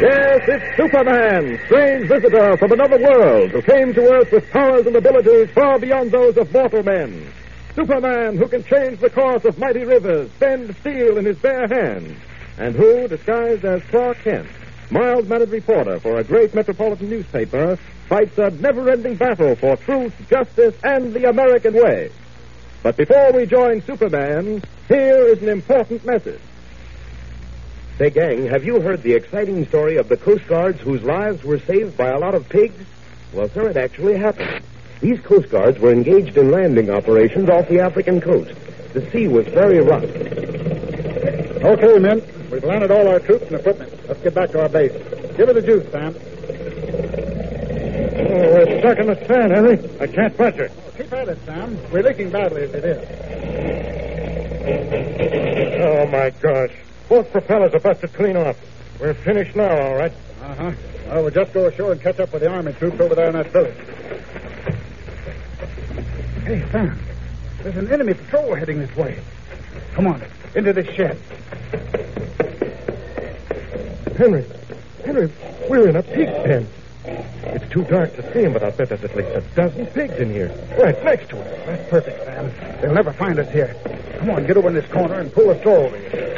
Yes, it's Superman, strange visitor from another world who came to Earth with powers and abilities far beyond those of mortal men. Superman who can change the course of mighty rivers, bend steel in his bare hands, and who, disguised as Clark Kent, mild-mannered reporter for a great metropolitan newspaper, fights a never-ending battle for truth, justice, and the American way. But before we join Superman, here is an important message. Say, gang, have you heard the exciting story of the Coast Guards whose lives were saved by a lot of pigs? Well, sir, it actually happened. These Coast Guards were engaged in landing operations off the African coast. The sea was very rough. Okay, men. We've landed all our troops and equipment. Let's get back to our base. Give her the juice, Sam. Oh, we're stuck in the sand, Henry. I can't budge her. Oh, keep at it, Sam. We're leaking badly as it is. Oh, my gosh. Both propellers are busted clean off. We're finished now, all right. Uh-huh. Well, we'll just go ashore and catch up with the army troops over there in that village. Hey, Sam. There's an enemy patrol heading this way. Come on, into this shed. Henry, Henry, we're in a pig pen. It's too dark to see him, but I'll bet there's at least a dozen pigs in here. Right next to us. That's perfect, Sam. They'll never find us here. Come on, get over in this corner and pull the straw over here.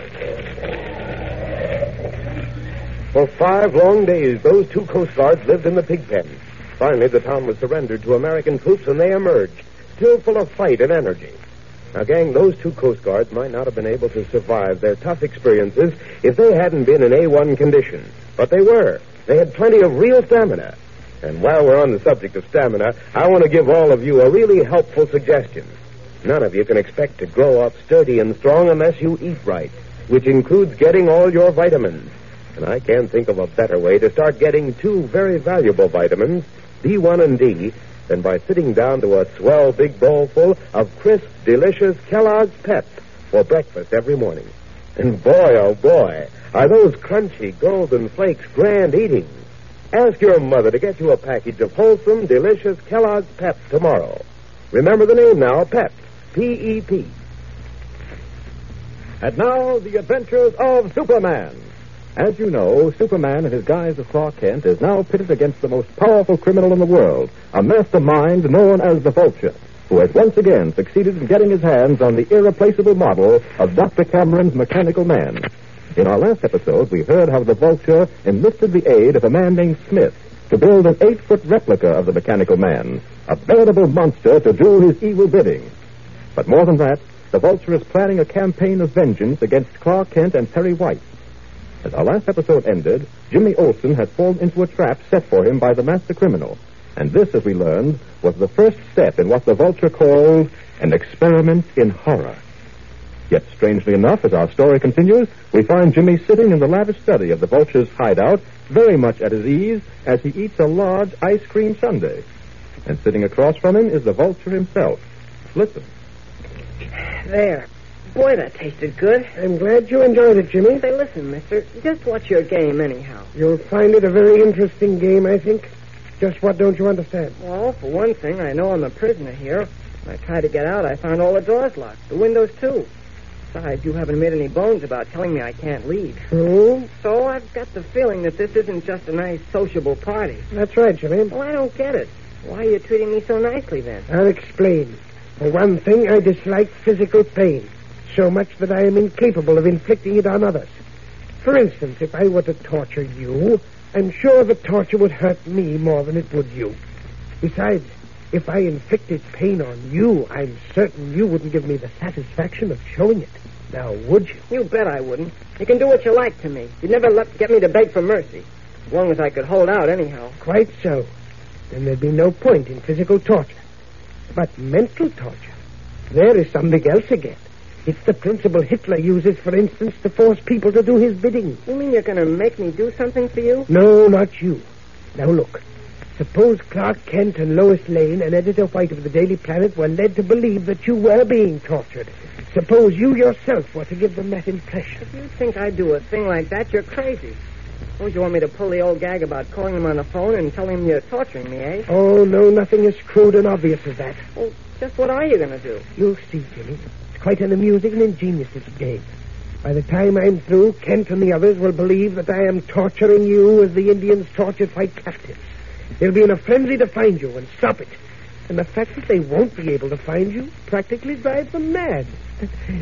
For five long days, those two Coast Guards lived in the pig pen. Finally, the town was surrendered to American troops, and they emerged, still full of fight and energy. Now, gang, those two Coast Guards might not have been able to survive their tough experiences if they hadn't been in A1 condition. But they were. They had plenty of real stamina. And while we're on the subject of stamina, I want to give all of you a really helpful suggestion. None of you can expect to grow up sturdy and strong unless you eat right, which includes getting all your vitamins. And I can't think of a better way to start getting two very valuable vitamins, B1 and D, than by sitting down to a swell big bowl full of crisp, delicious Kellogg's Pep for breakfast every morning. And boy, oh boy, are those crunchy golden flakes grand eating. Ask your mother to get you a package of wholesome, delicious Kellogg's Pep tomorrow. Remember the name now, Pep. P-E-P. And now, the adventures of Superman. As you know, Superman in his guise of Clark Kent is now pitted against the most powerful criminal in the world, a mastermind known as the Vulture, who has once again succeeded in getting his hands on the irreplaceable model of Dr. Cameron's Mechanical Man. In our last episode, we heard how the Vulture enlisted the aid of a man named Smith to build an eight-foot replica of the Mechanical Man, a veritable monster to do his evil bidding. But more than that, the Vulture is planning a campaign of vengeance against Clark Kent and Perry White. As our last episode ended, Jimmy Olsen had fallen into a trap set for him by the master criminal. And this, as we learned, was the first step in what the Vulture called an experiment in horror. Yet, strangely enough, as our story continues, we find Jimmy sitting in the lavish study of the Vulture's hideout, very much at his ease as he eats a large ice cream sundae. And sitting across from him is the Vulture himself. Listen. There. Boy, that tasted good. I'm glad you enjoyed it, Jimmy. Say, listen, mister. Just what's your game, anyhow? You'll find it a very interesting game, I think. Just what don't you understand? Well, for one thing, I know I'm a prisoner here. When I tried to get out, I found all the doors locked, the windows, too. Besides, you haven't made any bones about telling me I can't leave. True. So I've got the feeling that this isn't just a nice sociable party. That's right, Jimmy. Well, I don't get it. Why are you treating me so nicely, then? I'll explain. For one thing, I dislike physical pain so much that I am incapable of inflicting it on others. For instance, if I were to torture you, I'm sure the torture would hurt me more than it would you. Besides, if I inflicted pain on you, I'm certain you wouldn't give me the satisfaction of showing it. Now, would you? You bet I wouldn't. You can do what you like to me. You'd never let, get me to beg for mercy. As long as I could hold out, anyhow. Quite so. Then there'd be no point in physical torture. But mental torture, there is something else again. It's the principle Hitler uses, for instance, to force people to do his bidding. You mean you're going to make me do something for you? No, not you. Now look. Suppose Clark Kent and Lois Lane and Editor White of the Daily Planet were led to believe that you were being tortured. Suppose you yourself were to give them that impression. If you think I'd do a thing like that? You're crazy. Suppose you want me to pull the old gag about calling them on the phone and telling them you're torturing me, eh? Oh, no, nothing as crude and obvious as that. Well, just what are you going to do? You'll see, Jimmy. Quite an amusing and ingenious little game. By the time I'm through, Kent and the others will believe that I am torturing you as the Indians tortured white captives. They'll be in a frenzy to find you and stop it. And the fact that they won't be able to find you practically drives them mad.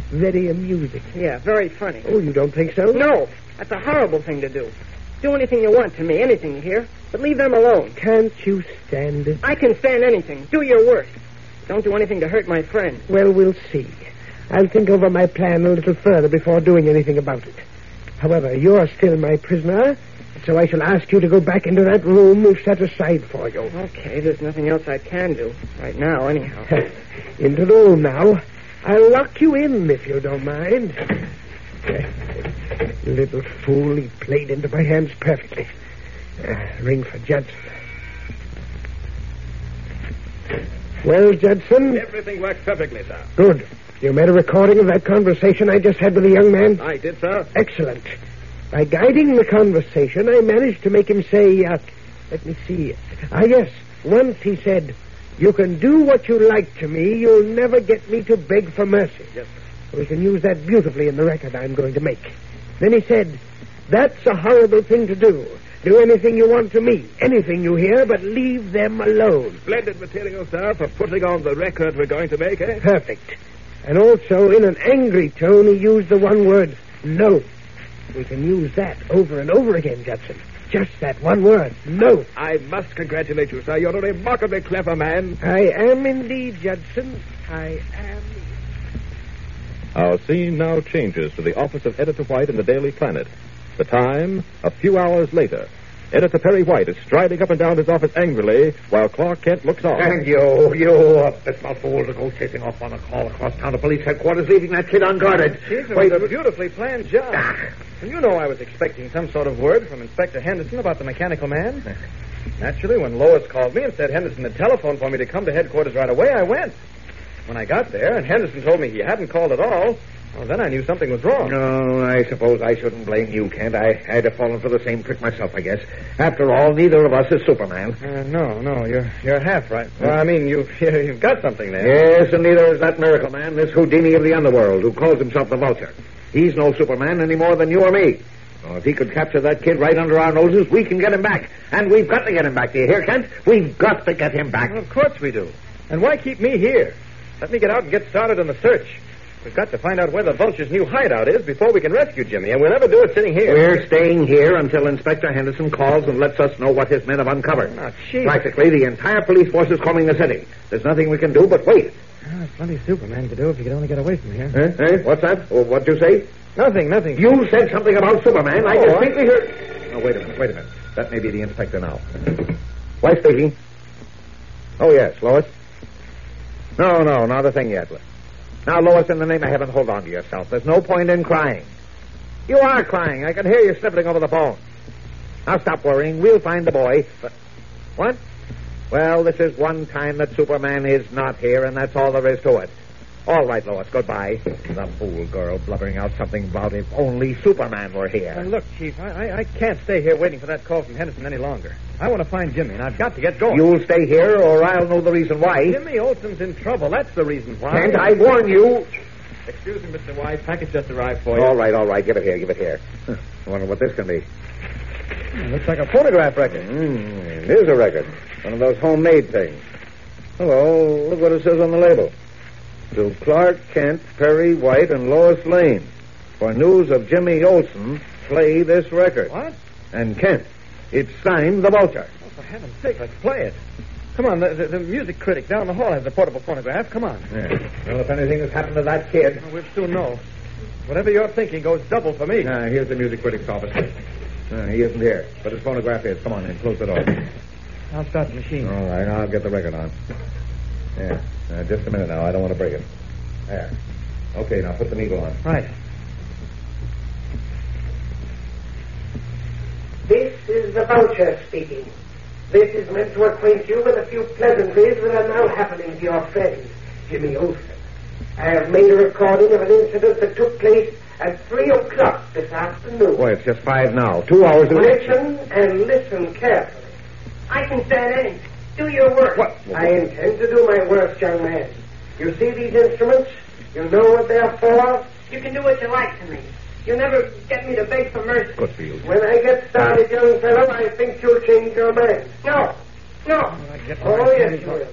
Very amusing. Yeah, very funny. Oh, you don't think so? No, that's a horrible thing to do. Do anything you want to me, anything you hear, but leave them alone. Can't you stand it? I can stand anything. Do your worst. Don't do anything to hurt my friend. Well, we'll see. I'll think over my plan a little further before doing anything about it. However, you're still my prisoner, so I shall ask you to go back into that room we've set aside for you. Okay, there's nothing else I can do. Right now, anyhow. into the room now. I'll lock you in, if you don't mind. Little fool, he played into my hands perfectly. Uh, ring for Judson. Well, Judson? Everything works perfectly, sir. Good. You made a recording of that conversation I just had with the young man? I did, sir. Excellent. By guiding the conversation, I managed to make him say, uh, let me see. Ah, yes. Once he said, You can do what you like to me. You'll never get me to beg for mercy. Yes, sir. We can use that beautifully in the record I'm going to make. Then he said, That's a horrible thing to do. Do anything you want to me, anything you hear, but leave them alone. Splendid material, sir, for putting on the record we're going to make, eh? Perfect. And also, in an angry tone, he used the one word, no. We can use that over and over again, Judson. Just that one word, no. I must congratulate you, sir. You're a remarkably clever man. I am indeed, Judson. I am. Our scene now changes to the office of Editor White in the Daily Planet. The time, a few hours later. Editor Perry White is striding up and down his office angrily while Clark Kent looks on. And you, you, uh, a bit fool to go chasing off on a call across town to police headquarters, leaving that kid unguarded. Chief, it Wait, was a beautifully planned job. Ah. And you know I was expecting some sort of word from Inspector Henderson about the mechanical man. Naturally, when Lois called me and said Henderson had telephoned for me to come to headquarters right away, I went. When I got there and Henderson told me he hadn't called at all, well, then I knew something was wrong. No, I suppose I shouldn't blame you, Kent. I, I'd have fallen for the same trick myself, I guess. After all, neither of us is Superman. Uh, no, no, you're you're half right. Well, I mean, you've you've got something there. Yes, and neither is that miracle man, this Houdini of the underworld, who calls himself the Vulture. He's no Superman any more than you or me. Well, if he could capture that kid right under our noses, we can get him back. And we've got to get him back. Do you hear, Kent? We've got to get him back. Well, of course we do. And why keep me here? Let me get out and get started on the search. We've got to find out where the vulture's new hideout is before we can rescue Jimmy, and we'll never do it sitting here. We're staying here until Inspector Henderson calls and lets us know what his men have uncovered. Ah, chief. Practically, the entire police force is combing the city. There's nothing we can do but wait. Ah, there's plenty of Superman to do if you could only get away from here. Eh? Eh? What's that? Oh, what'd you say? Nothing, nothing. You said something about Superman. I Oh, distinctly heard. Oh, wait a minute, wait a minute. That may be the inspector now. Why speaking? Oh, yes, Lois. No, no, not a thing yet. Now, Lois, in the name of heaven, hold on to yourself. There's no point in crying. You are crying. I can hear you sniffling over the phone. Now, stop worrying. We'll find the boy. But what? Well, this is one time that Superman is not here, and that's all there is to it. All right, Lois, goodbye. The fool girl blubbering out something about if only Superman were here. And look, Chief, I, I, I can't stay here waiting for that call from Henderson any longer. I want to find Jimmy, and I've got to get going. You'll stay here, or I'll know the reason why. Jimmy Olsen's in trouble. That's the reason why. And I warn you. Excuse me, Mr. White. Package just arrived for you. All right, all right. Give it here, give it here. Huh. I wonder what this can be. It looks like a phonograph record. Mm, it is a record. One of those homemade things. Hello, look what it says on the label. To Clark Kent, Perry White, and Lois Lane. For news of Jimmy Olsen, play this record. What? And Kent. It's signed the Vulture. Oh, for heaven's sake, let's play it. Come on, the, the, the music critic down the hall has a portable phonograph. Come on. Yeah. Well, if anything has happened to that kid. We'll soon know. Whatever you're thinking goes double for me. Here's the music critic's office. Ah, he isn't here, but his phonograph is. Come on in, close the door. I'll start the machine. All right, I'll get the record on. Yeah, uh, just a minute now. I don't want to break it. There. Okay, now put the needle on. Right. This is the vulture speaking. This is meant to acquaint you with a few pleasantries that are now happening to your friend, Jimmy Olsen. I have made a recording of an incident that took place at three o'clock this afternoon. Boy, it's just five now. Two hours to Listen and listen carefully. I can stand in. Do your work. What? I intend to do my worst, young man. You see these instruments? You know what they're for? You can do what you like to me. You'll never get me to beg for mercy. Good for you. When I get started, young fellow, I think you'll change your mind. No. No. Oh, yes, you will.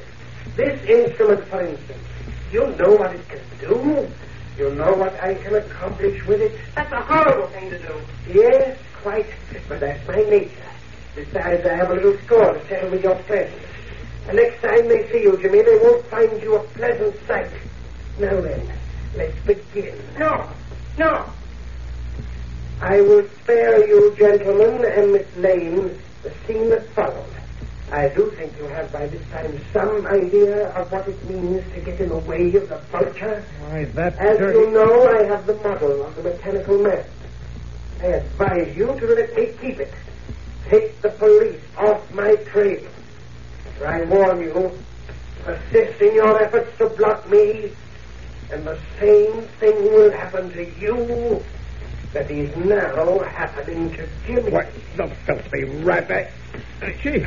This instrument, for instance, you know what it can do. You know what I can accomplish with it. That's a horrible thing to do. Yes, quite. But that's my nature. Besides, I have a little score to settle with your friends. The next time they see you, Jimmy, they won't find you a pleasant sight. Now then, let's begin. No. No. I will spare you, gentlemen, and Miss Lane, the scene that followed. I do think you have by this time some idea of what it means to get in the way of the vulture. Why, that As dirty... you know, I have the model of the mechanical man. I advise you to let me keep it. Take the police off my trail. For I warn you, persist in your efforts to block me, and the same thing will happen to you that is now happening to Jimmy. What? The filthy rat. I... Gee.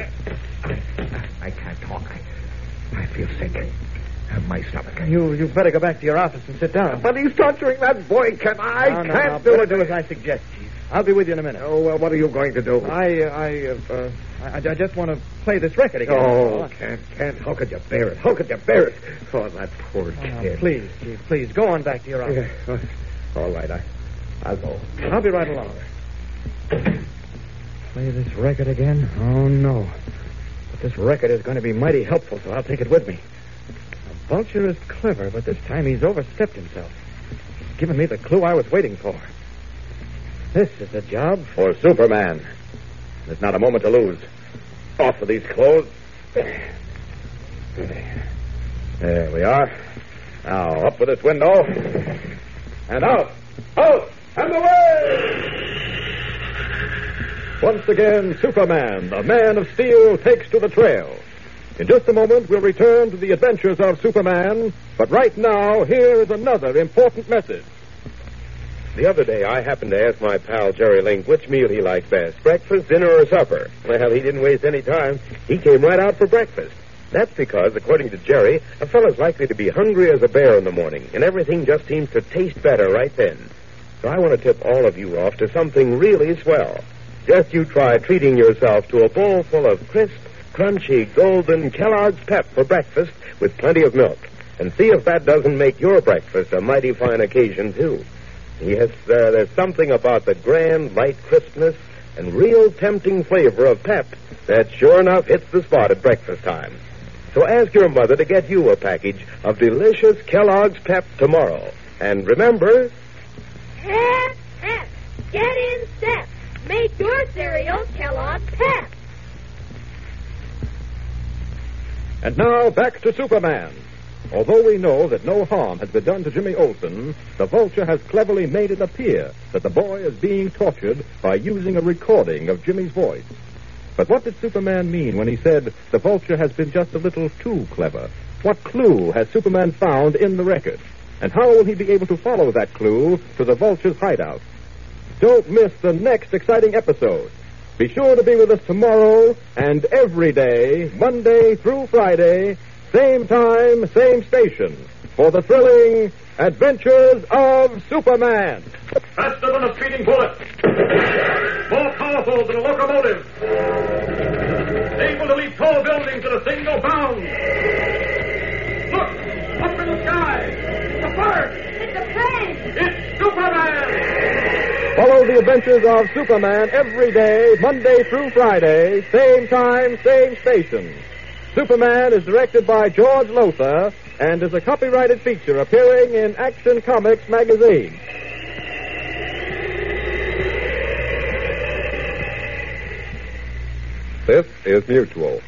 I can't talk. I, I feel sick. Uh, My stomach. You, you better go back to your office and sit down. But he's torturing that boy. Can I? no, no, can't no. do it. do as I suggest, Chief. I'll be with you in a minute. Oh, well, what are you going to do? I, uh, I, uh, uh, I, I just want to play this record again. Oh, can't, can't. How could you bear it? How could you bear it? Oh, that poor Oh, kid. please, Chief, please, go on back to your office. Yeah, All right, I, I'll go. I'll be right along. Play this record again? Oh, no. But this record is going to be mighty helpful, so I'll take it with me. Vulture is clever, but this time he's overstepped himself. He's given me the clue I was waiting for. This is the job. For Superman. There's not a moment to lose. Off with these clothes. There we are. Now, up with this window. And out. Out! And away! Once again, Superman, the man of steel, takes to the trail. In just a moment, we'll return to the adventures of Superman, but right now, here is another important message. The other day, I happened to ask my pal Jerry Link which meal he liked best breakfast, dinner, or supper. Well, he didn't waste any time. He came right out for breakfast. That's because, according to Jerry, a fellow's likely to be hungry as a bear in the morning, and everything just seems to taste better right then. So I want to tip all of you off to something really swell. Just you try treating yourself to a bowl full of crisp, crunchy, golden Kellogg's Pep for breakfast with plenty of milk, and see if that doesn't make your breakfast a mighty fine occasion, too. Yes, uh, there's something about the grand, light crispness and real tempting flavor of Pep that sure enough hits the spot at breakfast time. So ask your mother to get you a package of delicious Kellogg's Pep tomorrow. And remember, Pep, Pep. Get in step. Make your cereal Kellogg's Pep. And now, back to Superman. Although we know that no harm has been done to Jimmy Olsen, the vulture has cleverly made it appear that the boy is being tortured by using a recording of Jimmy's voice. But what did Superman mean when he said the vulture has been just a little too clever? What clue has Superman found in the record? And how will he be able to follow that clue to the vulture's hideout? Don't miss the next exciting episode. Be sure to be with us tomorrow and every day, Monday through Friday, same time, same station, for the thrilling Adventures of Superman. Faster than a speeding bullet. More powerful than a locomotive. Able to leap tall buildings in a single bound. Look! Up in the sky! It's a bird! It's a plane. It's Superman! Follow the adventures of Superman every day, Monday through Friday, same time, same station. Superman is directed by George Lowther and is a copyrighted feature appearing in Action Comics magazine. this is Mutual.